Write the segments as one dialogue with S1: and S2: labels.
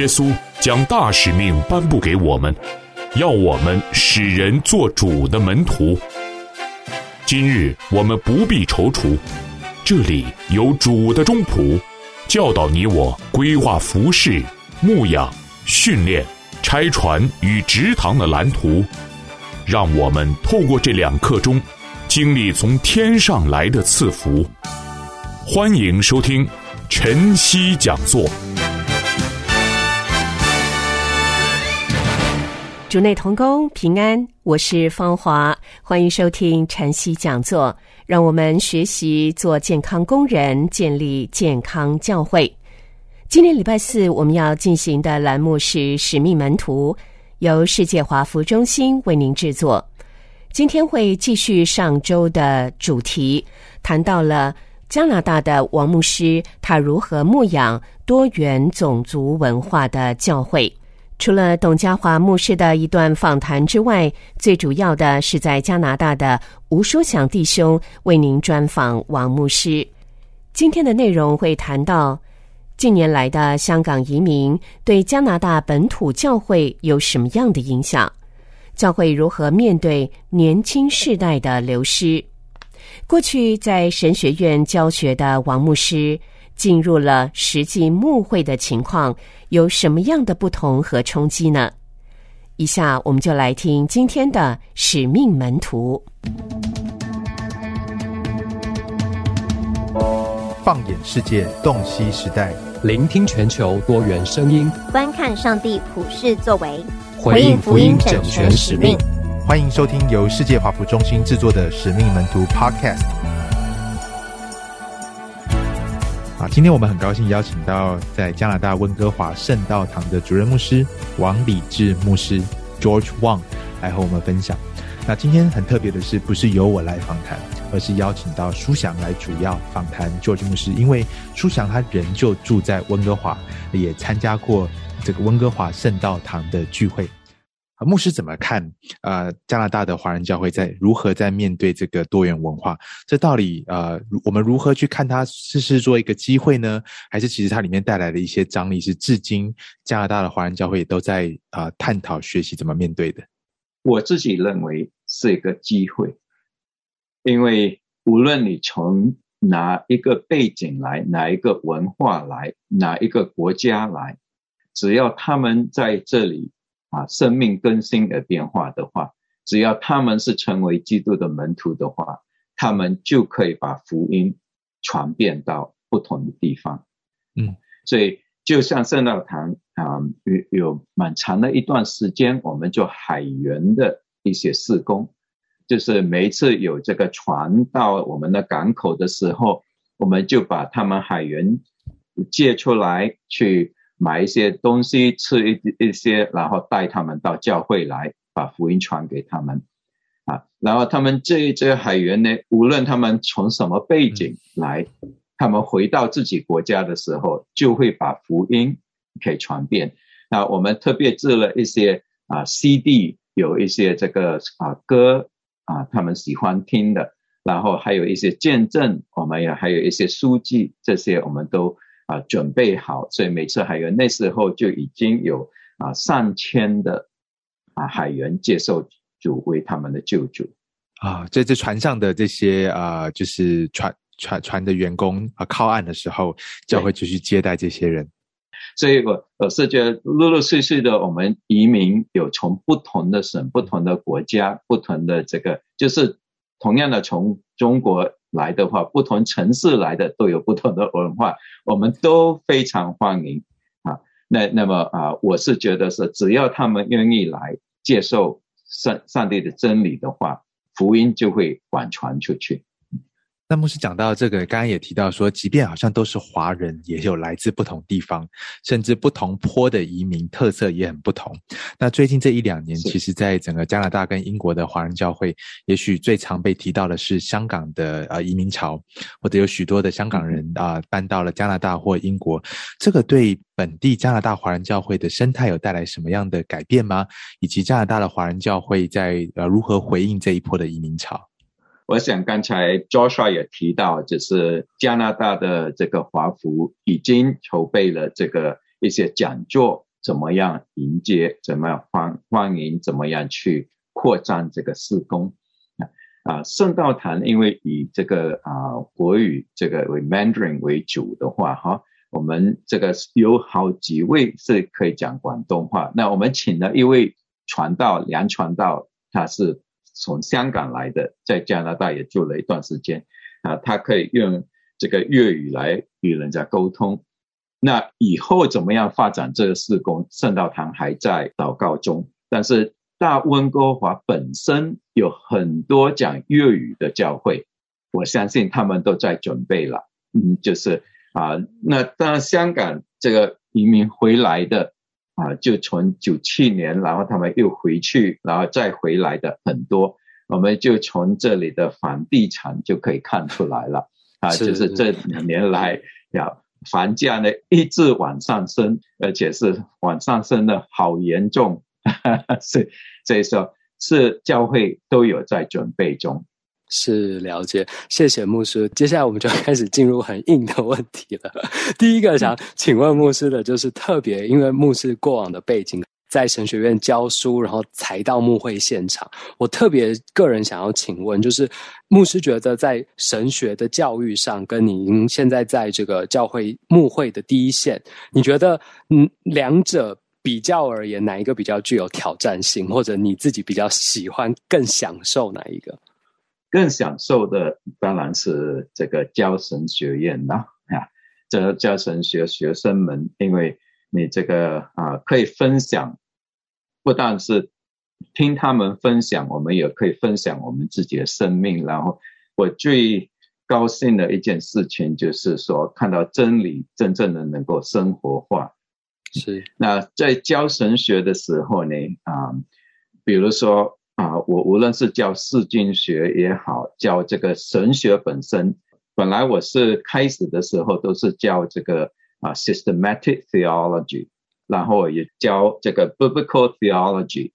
S1: 耶稣将大使命颁布给我们，要我们使人做主的门徒。今日我们不必踌躇，这里有主的中仆，教导你我规划服饰、牧养、训练、拆船与直堂的蓝图，让我们透过这两刻钟，经历从天上来的赐福。欢迎收听晨曦讲座。
S2: 主内同工平安，我是芳华，欢迎收听晨曦讲座，让我们学习做健康工人，建立健康教会。今天礼拜四我们要进行的栏目是使命门徒，由世界华福中心为您制作。今天会继续上周的主题，谈到了加拿大的王牧师，他如何牧养多元种族文化的教会。除了董家华牧师的一段访谈之外，最主要的是在加拿大的吴书祥弟兄为您专访王牧师。今天的内容会谈到近年来的香港移民对加拿大本土教会有什么样的影响，教会如何面对年轻世代的流失。过去在神学院教学的王牧师。进入了实际牧会的情况，有什么样的不同和冲击呢？以下我们就来听今天的使命门徒。
S3: 放眼世界，洞悉时代，
S4: 聆听全球多元声音，
S5: 观看上帝普世作为，
S4: 回应福音整全使命。
S3: 欢迎收听由世界华府中心制作的《使命门徒》Podcast。今天我们很高兴邀请到在加拿大温哥华圣道堂的主任牧师王礼智牧师 George Wang 来和我们分享。那今天很特别的是，不是由我来访谈，而是邀请到舒祥来主要访谈 George 牧师，因为舒祥他人就住在温哥华，也参加过这个温哥华圣道堂的聚会。牧师怎么看？呃，加拿大的华人教会在如何在面对这个多元文化？这到底呃，我们如何去看它？是是做一个机会呢，还是其实它里面带来的一些张力是至今加拿大的华人教会也都在啊探讨学习怎么面对的？
S6: 我自己认为是一个机会，因为无论你从哪一个背景来，哪一个文化来，哪一个国家来，只要他们在这里。啊，生命更新而变化的话，只要他们是成为基督的门徒的话，他们就可以把福音传遍到不同的地方。嗯，所以就像圣道堂啊，有有蛮长的一段时间，我们做海员的一些施工，就是每一次有这个船到我们的港口的时候，我们就把他们海员借出来去。买一些东西吃一一些，然后带他们到教会来，把福音传给他们，啊，然后他们这这些海员呢，无论他们从什么背景来，他们回到自己国家的时候，就会把福音可以传遍。那我们特别制了一些啊 CD，有一些这个啊歌啊，他们喜欢听的，然后还有一些见证，我们也还有一些书籍，这些我们都。啊，准备好，所以每次海员那时候就已经有啊上千的啊海员接受主为他们的救主
S3: 啊，在这船上的这些啊，就是船船船的员工啊靠岸的时候，教会就去接待这些人。
S6: 所以我我是觉得陆陆续续的，我们移民有从不同的省、不同的国家、不同的这个，就是同样的从中国。来的话，不同城市来的都有不同的文化，我们都非常欢迎啊。那那么啊，我是觉得是，只要他们愿意来接受上上帝的真理的话，福音就会广传出去。
S3: 那牧师讲到这个，刚刚也提到说，即便好像都是华人，也有来自不同地方，甚至不同坡的移民特色也很不同。那最近这一两年，其实在整个加拿大跟英国的华人教会，也许最常被提到的是香港的呃移民潮，或者有许多的香港人啊搬到了加拿大或英国。这个对本地加拿大华人教会的生态有带来什么样的改变吗？以及加拿大的华人教会在呃如何回应这一波的移民潮？
S6: 我想刚才 Joshua 也提到，就是加拿大的这个华府已经筹备了这个一些讲座怎么样迎接，怎么样欢欢迎，怎么样去扩张这个施工。啊啊，圣道堂因为以这个啊国语这个为 Mandarin 为主的话哈，我们这个有好几位是可以讲广东话，那我们请了一位传道梁传道，他是从香港来的，在加拿大也住了一段时间啊，他可以用。这个粤语来与人家沟通，那以后怎么样发展这个事工？圣道堂还在祷告中，但是大温哥华本身有很多讲粤语的教会，我相信他们都在准备了。嗯，就是啊，那当然香港这个移民回来的啊，就从九七年，然后他们又回去，然后再回来的很多，我们就从这里的房地产就可以看出来了。啊，就是这两年来呀，房价呢一直往上升，而且是往上升的好严重，所以所以说，是教会都有在准备中。
S4: 是了解，谢谢牧师。接下来我们就开始进入很硬的问题了。第一个想请问牧师的就是特别，因为牧师过往的背景。在神学院教书，然后才到牧会现场。我特别个人想要请问，就是牧师觉得在神学的教育上，跟您现在在这个教会牧会的第一线，你觉得嗯两者比较而言，哪一个比较具有挑战性，或者你自己比较喜欢、更享受哪一个？
S6: 更享受的当然是这个教神学院啦，啊，这教神学学生们，因为。你这个啊，可以分享，不但是听他们分享，我们也可以分享我们自己的生命。然后，我最高兴的一件事情就是说，看到真理真正的能够生活化。
S4: 是。
S6: 那在教神学的时候呢，啊，比如说啊，我无论是教四经学也好，教这个神学本身，本来我是开始的时候都是教这个。啊，systematic theology，然后也教这个 biblical theology，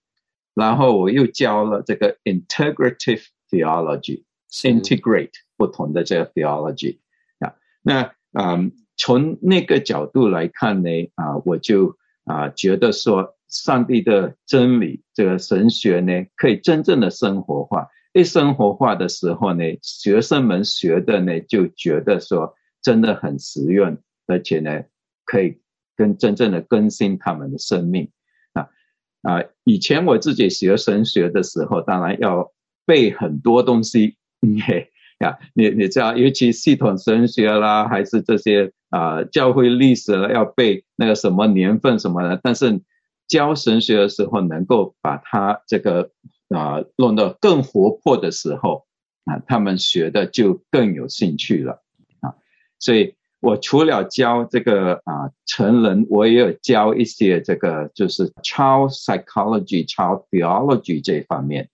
S6: 然后我又教了这个 integrative theology，integrate 不同的这个 theology 啊。那嗯，从那个角度来看呢，啊，我就啊觉得说，上帝的真理这个神学呢，可以真正的生活化。一生活化的时候呢，学生们学的呢，就觉得说真的很实用。而且呢，可以跟真正的更新他们的生命啊啊！以前我自己学神学的时候，当然要背很多东西，嘿呀，你你知道，尤其系统神学啦，还是这些啊教会历史了，要背那个什么年份什么的。但是教神学的时候，能够把它这个啊弄得更活泼的时候啊，他们学的就更有兴趣了啊，所以。我除了教这个啊成人，我也有教一些这个就是 child psychology、child theology 这方面。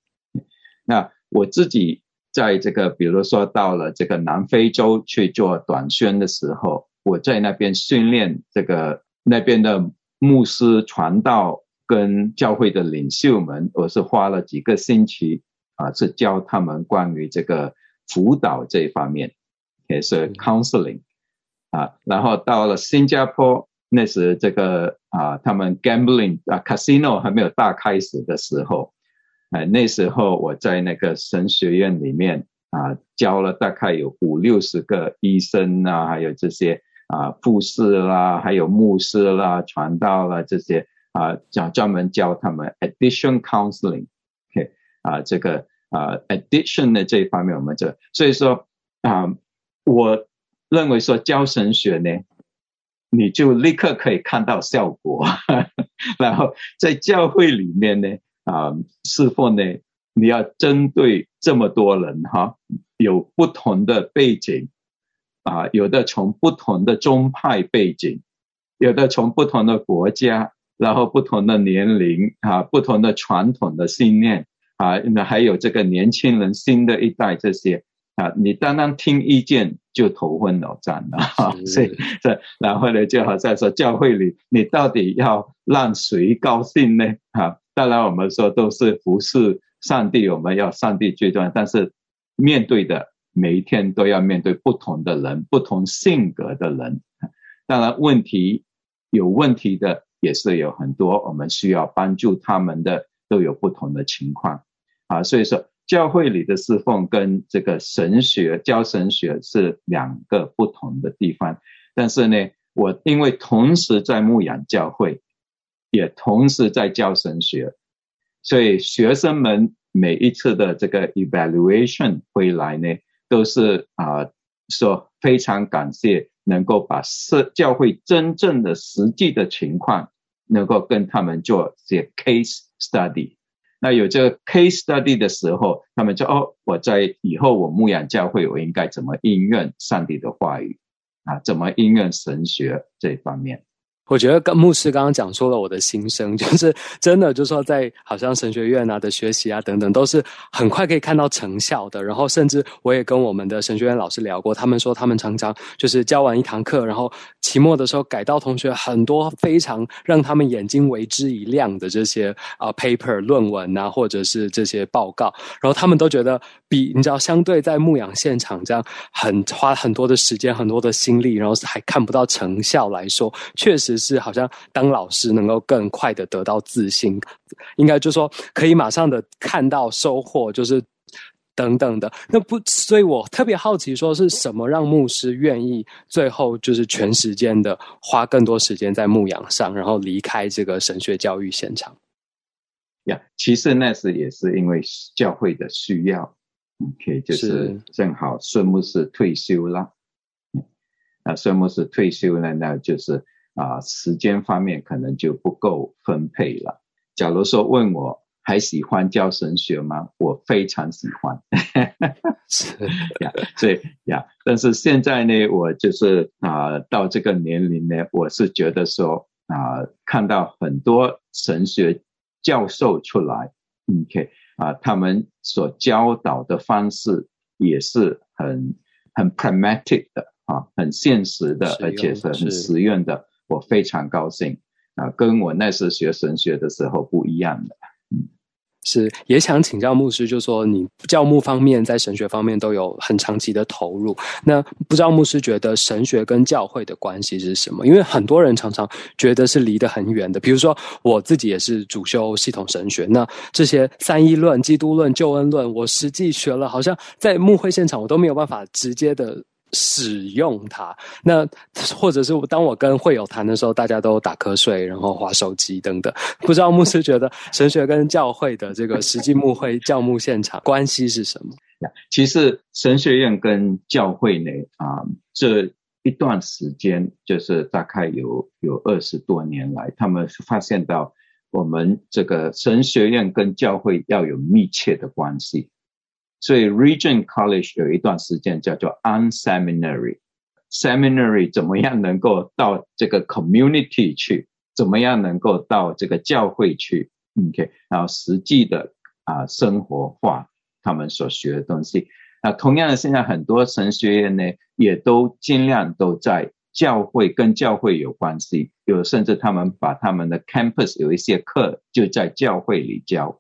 S6: 那我自己在这个，比如说到了这个南非洲去做短宣的时候，我在那边训练这个那边的牧师传道跟教会的领袖们，我是花了几个星期啊，是教他们关于这个辅导这一方面，也是 counseling。啊，然后到了新加坡，那时这个啊，他们 gambling 啊，casino 还没有大开始的时候，哎，那时候我在那个神学院里面啊，教了大概有五六十个医生啊，还有这些啊护士啦，还有牧师啦、传道啦这些啊，讲专门教他们 addition counseling，OK 啊，这个啊 addition 的这一方面，我们这所以说啊，我。认为说教神学呢，你就立刻可以看到效果。然后在教会里面呢，啊，师傅呢，你要针对这么多人哈，有不同的背景，啊，有的从不同的宗派背景，有的从不同的国家，然后不同的年龄啊，不同的传统的信念啊，那还有这个年轻人新的一代这些。啊，你单单听意见就头昏脑胀了哈，所以这然后呢，就好像说教会里你到底要让谁高兴呢？啊，当然我们说都是服侍上帝，我们要上帝最重要，但是面对的每一天都要面对不同的人，不同性格的人，当然问题有问题的也是有很多我们需要帮助他们的，都有不同的情况啊。所以说，教会里的侍奉跟这个神学教神学是两个不同的地方。但是呢，我因为同时在牧养教会，也同时在教神学，所以学生们每一次的这个 evaluation 回来呢，都是啊说非常感谢。能够把社教会真正的实际的情况，能够跟他们做些 case study。那有这个 case study 的时候，他们就哦，我在以后我牧养教会，我应该怎么应用上帝的话语啊？怎么应用神学这方面？
S4: 我觉得跟牧师刚刚讲出了我的心声，就是真的，就是说在好像神学院啊的学习啊等等，都是很快可以看到成效的。然后甚至我也跟我们的神学院老师聊过，他们说他们常常就是教完一堂课，然后期末的时候改到同学很多非常让他们眼睛为之一亮的这些啊 paper 论文啊，或者是这些报告，然后他们都觉得比你知道相对在牧养现场这样很花很多的时间、很多的心力，然后还看不到成效来说，确实。是好像当老师能够更快的得到自信，应该就说可以马上的看到收获，就是等等的。那不，所以我特别好奇，说是什么让牧师愿意最后就是全时间的花更多时间在牧养上，然后离开这个神学教育现场？
S6: 呀，其实那是也是因为教会的需要，OK，就是正好孙牧师退休了，那孙牧师退休了，那就是。啊，时间方面可能就不够分配了。假如说问我还喜欢教神学吗？我非常喜欢，是 呀，所以呀，但是现在呢，我就是啊，到这个年龄呢，我是觉得说啊，看到很多神学教授出来，OK 啊，他们所教导的方式也是很很 pragmatic 的啊，很现实的，而且是很实用的。我非常高兴啊，跟我那时学神学的时候不一样的。嗯，
S4: 是也想请教牧师，就说你教牧方面在神学方面都有很长期的投入，那不知道牧师觉得神学跟教会的关系是什么？因为很多人常常觉得是离得很远的。比如说我自己也是主修系统神学，那这些三一论、基督论、救恩论，我实际学了，好像在牧会现场我都没有办法直接的。使用它，那或者是当我跟会友谈的时候，大家都打瞌睡，然后划手机等等。不知道牧师觉得神学跟教会的这个实际牧会教牧现场关系是什么？
S6: 其实神学院跟教会呢，啊，这一段时间就是大概有有二十多年来，他们发现到我们这个神学院跟教会要有密切的关系。所以，Region College 有一段时间叫做 Unseminary，Seminary 怎么样能够到这个 Community 去？怎么样能够到这个教会去？OK，然后实际的啊生活化他们所学的东西。那同样的，现在很多神学院呢，也都尽量都在教会跟教会有关系，有甚至他们把他们的 Campus 有一些课就在教会里教，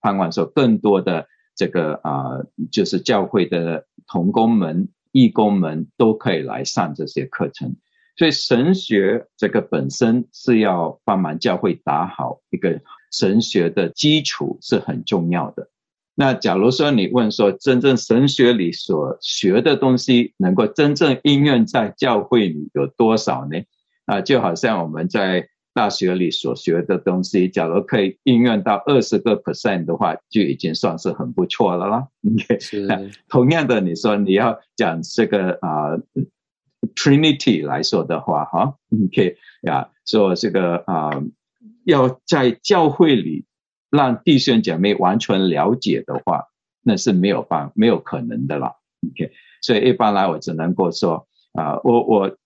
S6: 盼望说更多的。这个啊，就是教会的同工们、义工们都可以来上这些课程。所以神学这个本身是要帮忙教会打好一个神学的基础是很重要的。那假如说你问说，真正神学里所学的东西能够真正应用在教会里有多少呢？啊，就好像我们在。大学里所学的东西，假如可以应用到二十个 percent 的话，就已经算是很不错了啦。
S4: 是，
S6: 同样的，你说你要讲这个啊，Trinity 来说的话，哈，OK 呀，说这个啊，要在教会里让弟兄姐妹完全了解的话，那是没有办没有可能的啦。OK，所以一般来我只能够说啊，我我。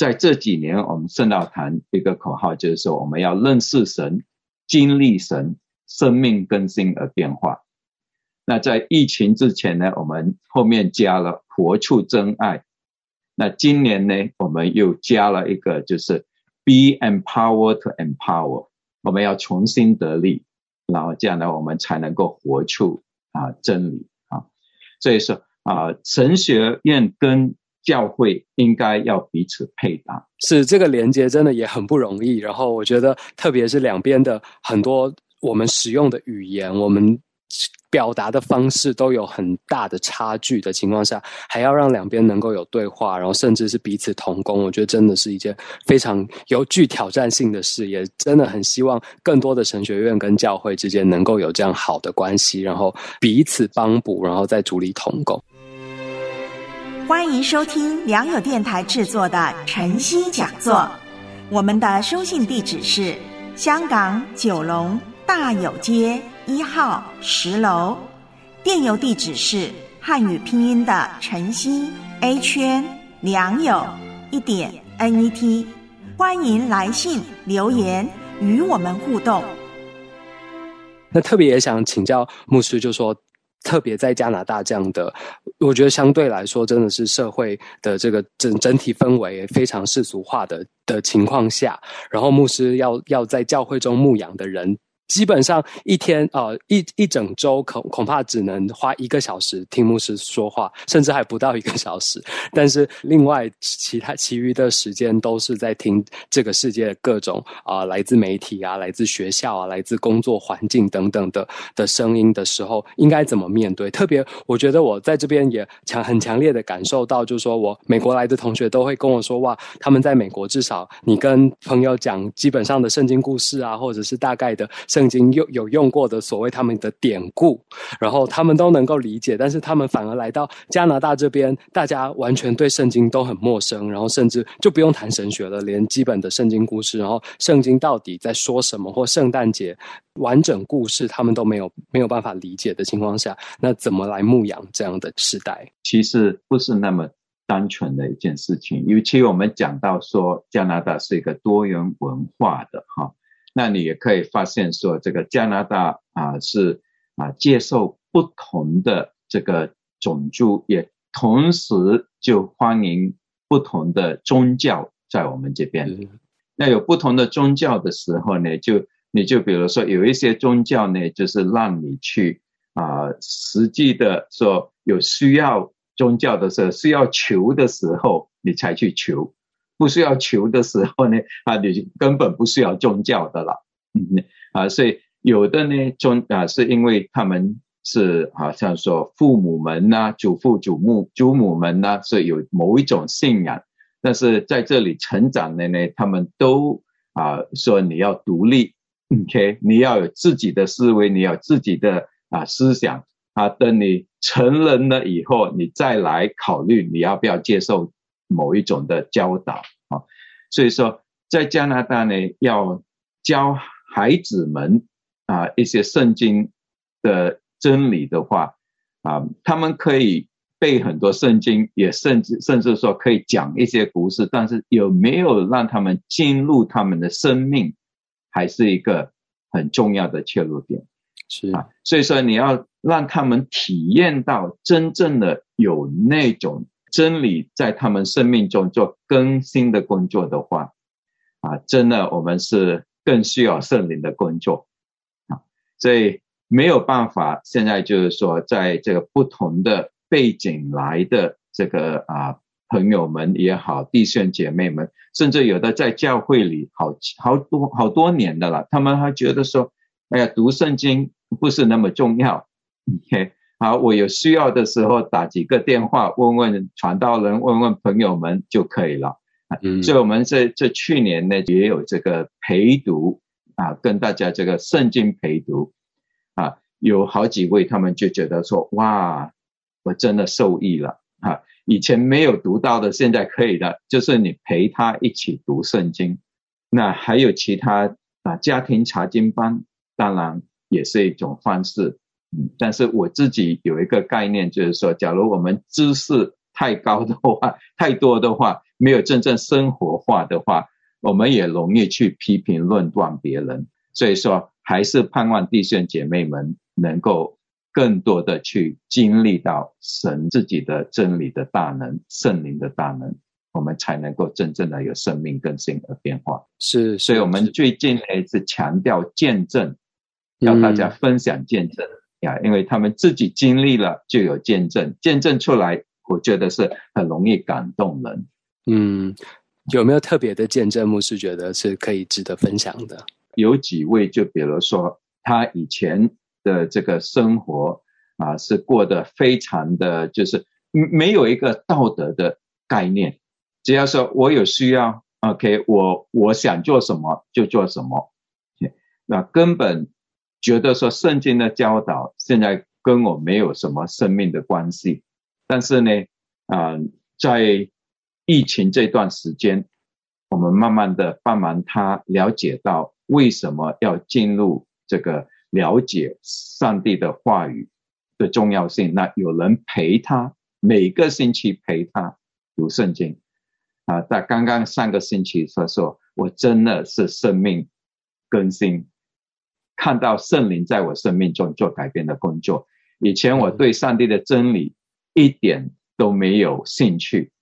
S6: 在这几年，我们圣道坛一个口号就是说，我们要认识神、经历神、生命更新而变化。那在疫情之前呢，我们后面加了活出真爱。那今年呢，我们又加了一个，就是 be empowered to empower。我们要重新得力，然后这样呢，我们才能够活出啊真理啊。所以说啊，神学院跟教会应该要彼此配搭。
S4: 是这个连接真的也很不容易。然后我觉得，特别是两边的很多我们使用的语言，我们。表达的方式都有很大的差距的情况下，还要让两边能够有对话，然后甚至是彼此同工，我觉得真的是一件非常有具挑战性的事。也真的很希望更多的神学院跟教会之间能够有这样好的关系，然后彼此帮补，然后再主力同工。
S7: 欢迎收听良友电台制作的晨曦讲座，我们的收信地址是香港九龙大有街。一号十楼，电邮地址是汉语拼音的晨曦 A 圈良友一点 N E T，欢迎来信留言与我们互动。
S4: 那特别也想请教牧师，就说特别在加拿大这样的，我觉得相对来说真的是社会的这个整整体氛围非常世俗化的的情况下，然后牧师要要在教会中牧养的人。基本上一天啊一一整周恐恐怕只能花一个小时听牧师说话，甚至还不到一个小时。但是另外其他其余的时间都是在听这个世界各种啊来自媒体啊、来自学校啊、来自工作环境等等的的声音的时候，应该怎么面对？特别我觉得我在这边也强很强烈的感受到，就是说我美国来的同学都会跟我说哇，他们在美国至少你跟朋友讲基本上的圣经故事啊，或者是大概的。圣圣经用有用过的所谓他们的典故，然后他们都能够理解，但是他们反而来到加拿大这边，大家完全对圣经都很陌生，然后甚至就不用谈神学了，连基本的圣经故事，然后圣经到底在说什么，或圣诞节完整故事，他们都没有没有办法理解的情况下，那怎么来牧养这样的时代？
S6: 其实不是那么单纯的一件事情，尤其我们讲到说加拿大是一个多元文化的哈。那你也可以发现说，这个加拿大啊是啊接受不同的这个种族，也同时就欢迎不同的宗教在我们这边。那有不同的宗教的时候呢，就你就比如说有一些宗教呢，就是让你去啊实际的说有需要宗教的时候，需要求的时候，你才去求。不需要求的时候呢，啊，你根本不需要宗教的了，嗯，啊，所以有的呢宗啊，是因为他们是好像说父母们呐、祖父祖母祖母们呐，是有某一种信仰，但是在这里成长的呢，他们都啊说你要独立，OK，你要有自己的思维，你要自己的啊思想啊，等你成人了以后，你再来考虑你要不要接受。某一种的教导啊，所以说在加拿大呢，要教孩子们啊一些圣经的真理的话啊，他们可以背很多圣经，也甚至甚至说可以讲一些故事，但是有没有让他们进入他们的生命，还是一个很重要的切入点。
S4: 是
S6: 啊，所以说你要让他们体验到真正的有那种。真理在他们生命中做更新的工作的话，啊，真的我们是更需要圣灵的工作啊，所以没有办法。现在就是说，在这个不同的背景来的这个啊朋友们也好，弟兄姐妹们，甚至有的在教会里好好多好多年的了，他们还觉得说，哎呀，读圣经不是那么重要。OK。好，我有需要的时候打几个电话，问问传道人，问问朋友们就可以了。嗯，所以我们这这去年呢也有这个陪读啊，跟大家这个圣经陪读啊，有好几位他们就觉得说，哇，我真的受益了啊！以前没有读到的，现在可以的，就是你陪他一起读圣经。那还有其他啊，家庭查经班，当然也是一种方式。嗯，但是我自己有一个概念，就是说，假如我们知识太高的话，太多的话，没有真正生活化的话，我们也容易去批评论断别人。所以说，还是盼望弟兄姐妹们能够更多的去经历到神自己的真理的大能、圣灵的大能，我们才能够真正的有生命更新而变化。
S4: 是，
S6: 所以我们最近呢是强调见证，要大家分享见证。呀，因为他们自己经历了，就有见证，见证出来我觉得是很容易感动人。
S4: 嗯，有没有特别的见证？牧师觉得是可以值得分享的？
S6: 有几位，就比如说他以前的这个生活啊，是过得非常的，就是没有一个道德的概念。只要说我有需要，OK，我我想做什么就做什么，那根本觉得说圣经的教导现在跟我没有什么生命的关系。但是呢，啊，在疫情这段时间，我们慢慢的帮忙他了解到为什么要进入这个了解上帝的话语的重要性。那有人陪他，每个星期陪他读圣经。啊，在刚刚上个星期，他说我真的是生命更新，看到圣灵在我生命中做改变的工作。以前我对上帝的真理一点都没有兴趣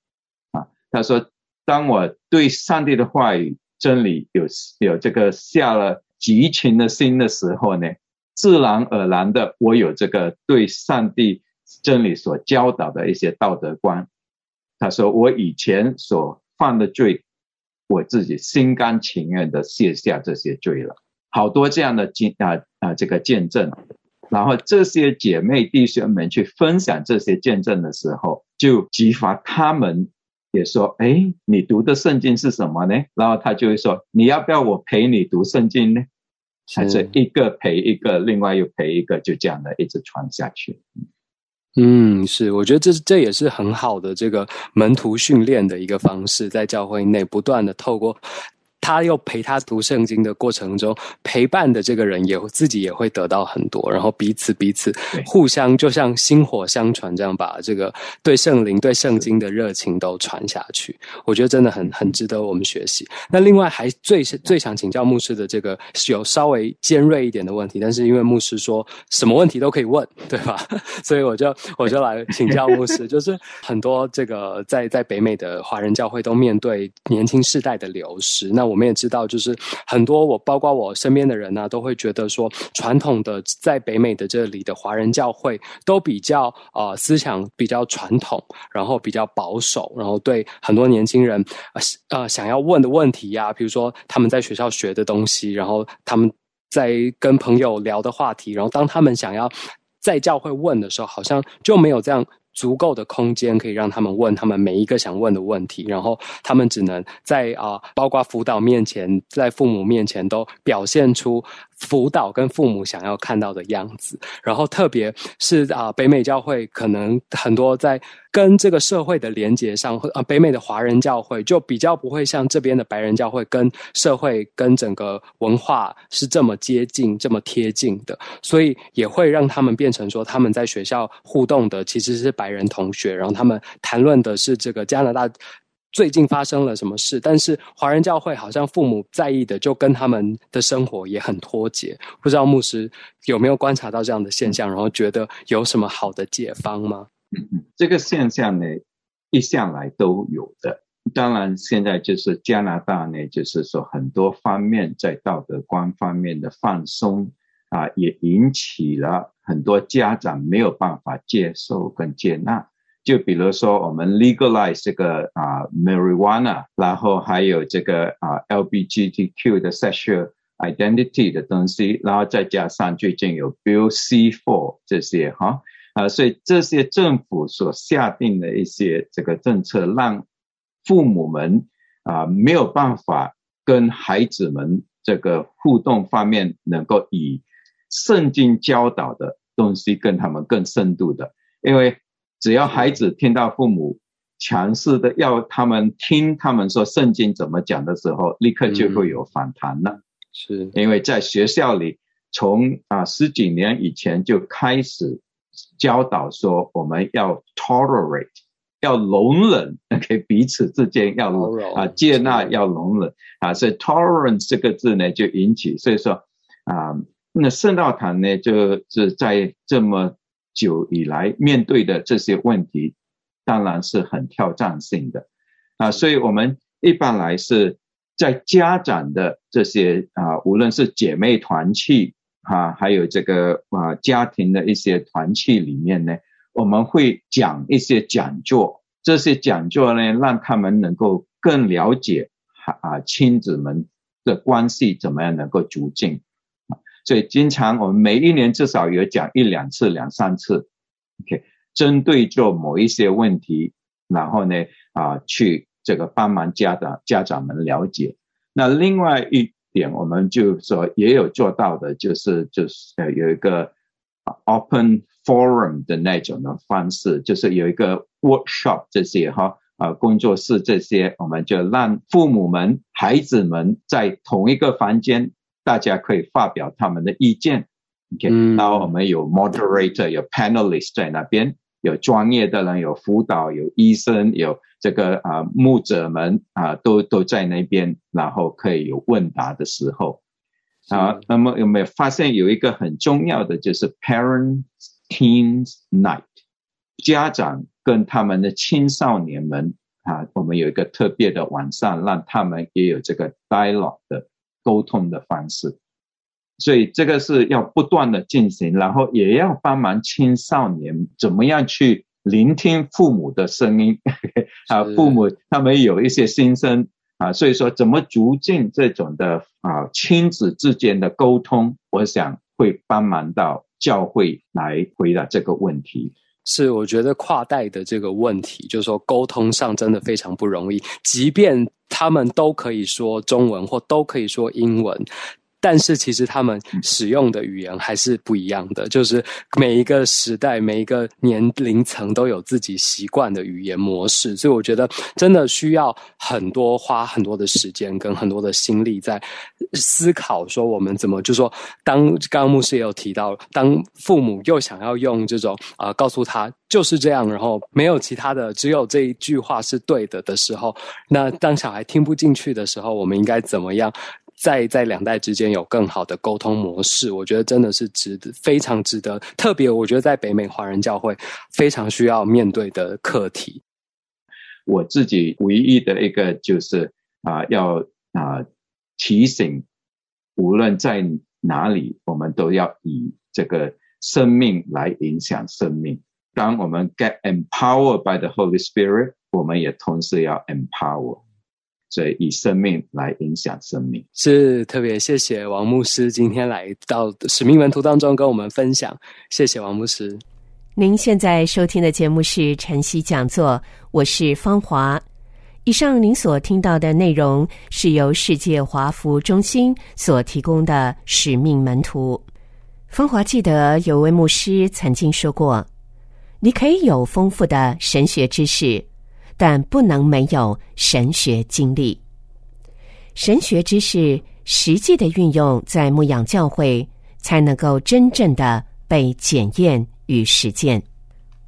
S6: 啊。他说，当我对上帝的话语真理有有这个下了激情的心的时候呢，自然而然的，我有这个对上帝真理所教导的一些道德观。他说：“我以前所犯的罪，我自己心甘情愿的卸下这些罪了。好多这样的见啊啊，这个见证。然后这些姐妹弟兄们去分享这些见证的时候，就激发他们也说：‘哎，你读的圣经是什么呢？’然后他就会说：‘你要不要我陪你读圣经呢？’还是一个陪一个，另外又陪一个，就这样的一直传下去。”
S4: 嗯，是，我觉得这是这也是很好的这个门徒训练的一个方式，在教会内不断的透过。他又陪他读圣经的过程中，陪伴的这个人也自己也会得到很多，然后彼此彼此互相就像薪火相传这样，把这个对圣灵、对圣经的热情都传下去。我觉得真的很很值得我们学习。那另外还最最想请教牧师的这个有稍微尖锐一点的问题，但是因为牧师说什么问题都可以问，对吧？所以我就我就来请教牧师，就是很多这个在在北美的华人教会都面对年轻世代的流失，那。我我们也知道，就是很多我包括我身边的人呢，都会觉得说，传统的在北美的这里的华人教会都比较呃思想比较传统，然后比较保守，然后对很多年轻人呃呃想要问的问题呀，比如说他们在学校学的东西，然后他们在跟朋友聊的话题，然后当他们想要在教会问的时候，好像就没有这样。足够的空间可以让他们问他们每一个想问的问题，然后他们只能在啊，包括辅导面前，在父母面前都表现出。辅导跟父母想要看到的样子，然后特别是啊，北美教会可能很多在跟这个社会的连接上，啊，北美的华人教会就比较不会像这边的白人教会跟社会跟整个文化是这么接近、这么贴近的，所以也会让他们变成说他们在学校互动的其实是白人同学，然后他们谈论的是这个加拿大。最近发生了什么事？但是华人教会好像父母在意的，就跟他们的生活也很脱节。不知道牧师有没有观察到这样的现象，然后觉得有什么好的解方吗？
S6: 这个现象呢，一向来都有的。当然，现在就是加拿大呢，就是说很多方面在道德观方面的放松啊，也引起了很多家长没有办法接受跟接纳。就比如说，我们 legalize 这个啊 marijuana，然后还有这个啊 LGBTQ 的 sexual identity 的东西，然后再加上最近有 Bill C4 这些哈啊，所以这些政府所下定的一些这个政策，让父母们啊没有办法跟孩子们这个互动方面，能够以圣经教导的东西跟他们更深度的，因为。只要孩子听到父母强势的要他们听他们说圣经怎么讲的时候，立刻就会有反弹了。
S4: 是
S6: 因为在学校里，从啊十几年以前就开始教导说，我们要 tolerate，要容忍，OK，彼此之间要啊接纳，要容忍啊。所以 tolerance 这个字呢，就引起，所以说啊，那圣道堂呢，就是在这么。久以来面对的这些问题，当然是很挑战性的啊，所以我们一般来是在家长的这些啊，无论是姐妹团契啊，还有这个啊家庭的一些团契里面呢，我们会讲一些讲座，这些讲座呢，让他们能够更了解啊亲子们的关系怎么样能够促进。所以经常我们每一年至少有讲一两次、两三次，OK，针对做某一些问题，然后呢啊去这个帮忙家长家长们了解。那另外一点，我们就说也有做到的，就是就是呃有一个 open forum 的那种的方式，就是有一个 workshop 这些哈啊工作室这些，我们就让父母们、孩子们在同一个房间。大家可以发表他们的意见，OK，然后我们有 moderator，有 panelist 在那边，有专业的人，有辅导，有医生，有这个啊牧者们啊，都都在那边，然后可以有问答的时候啊。那么有没有发现有一个很重要的就是 parent teens night，家长跟他们的青少年们啊，我们有一个特别的晚上，让他们也有这个 dialogue 的。沟通的方式，所以这个是要不断的进行，然后也要帮忙青少年怎么样去聆听父母的声音。啊，父母他们有一些心声。啊，所以说怎么逐渐这种的啊亲子之间的沟通，我想会帮忙到教会来回答这个问题。
S4: 是，我觉得跨代的这个问题，就是说沟通上真的非常不容易，即便他们都可以说中文或都可以说英文。但是其实他们使用的语言还是不一样的，就是每一个时代、每一个年龄层都有自己习惯的语言模式，所以我觉得真的需要很多花很多的时间跟很多的心力在思考，说我们怎么就说，当刚刚牧师也有提到，当父母又想要用这种啊告诉他就是这样，然后没有其他的，只有这一句话是对的的时候，那当小孩听不进去的时候，我们应该怎么样？在在两代之间有更好的沟通模式，我觉得真的是值得非常值得。特别我觉得在北美华人教会非常需要面对的课题。
S6: 我自己唯一的一个就是啊，要啊提醒，无论在哪里，我们都要以这个生命来影响生命。当我们 get empowered by the Holy Spirit，我们也同时要 empower。所以以生命来影响生命，
S4: 是特别谢谢王牧师今天来到使命门徒当中跟我们分享，谢谢王牧师。
S2: 您现在收听的节目是晨曦讲座，我是芳华。以上您所听到的内容是由世界华服中心所提供的使命门徒。芳华记得有位牧师曾经说过：“你可以有丰富的神学知识。”但不能没有神学经历，神学知识实际的运用在牧养教会，才能够真正的被检验与实践。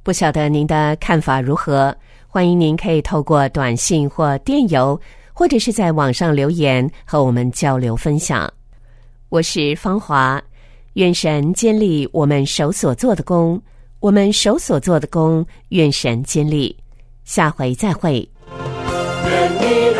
S2: 不晓得您的看法如何？欢迎您可以透过短信或电邮，或者是在网上留言和我们交流分享。我是芳华，愿神坚立我们手所做的功，我们手所做的功，愿神坚立。下回再会。
S8: 愿你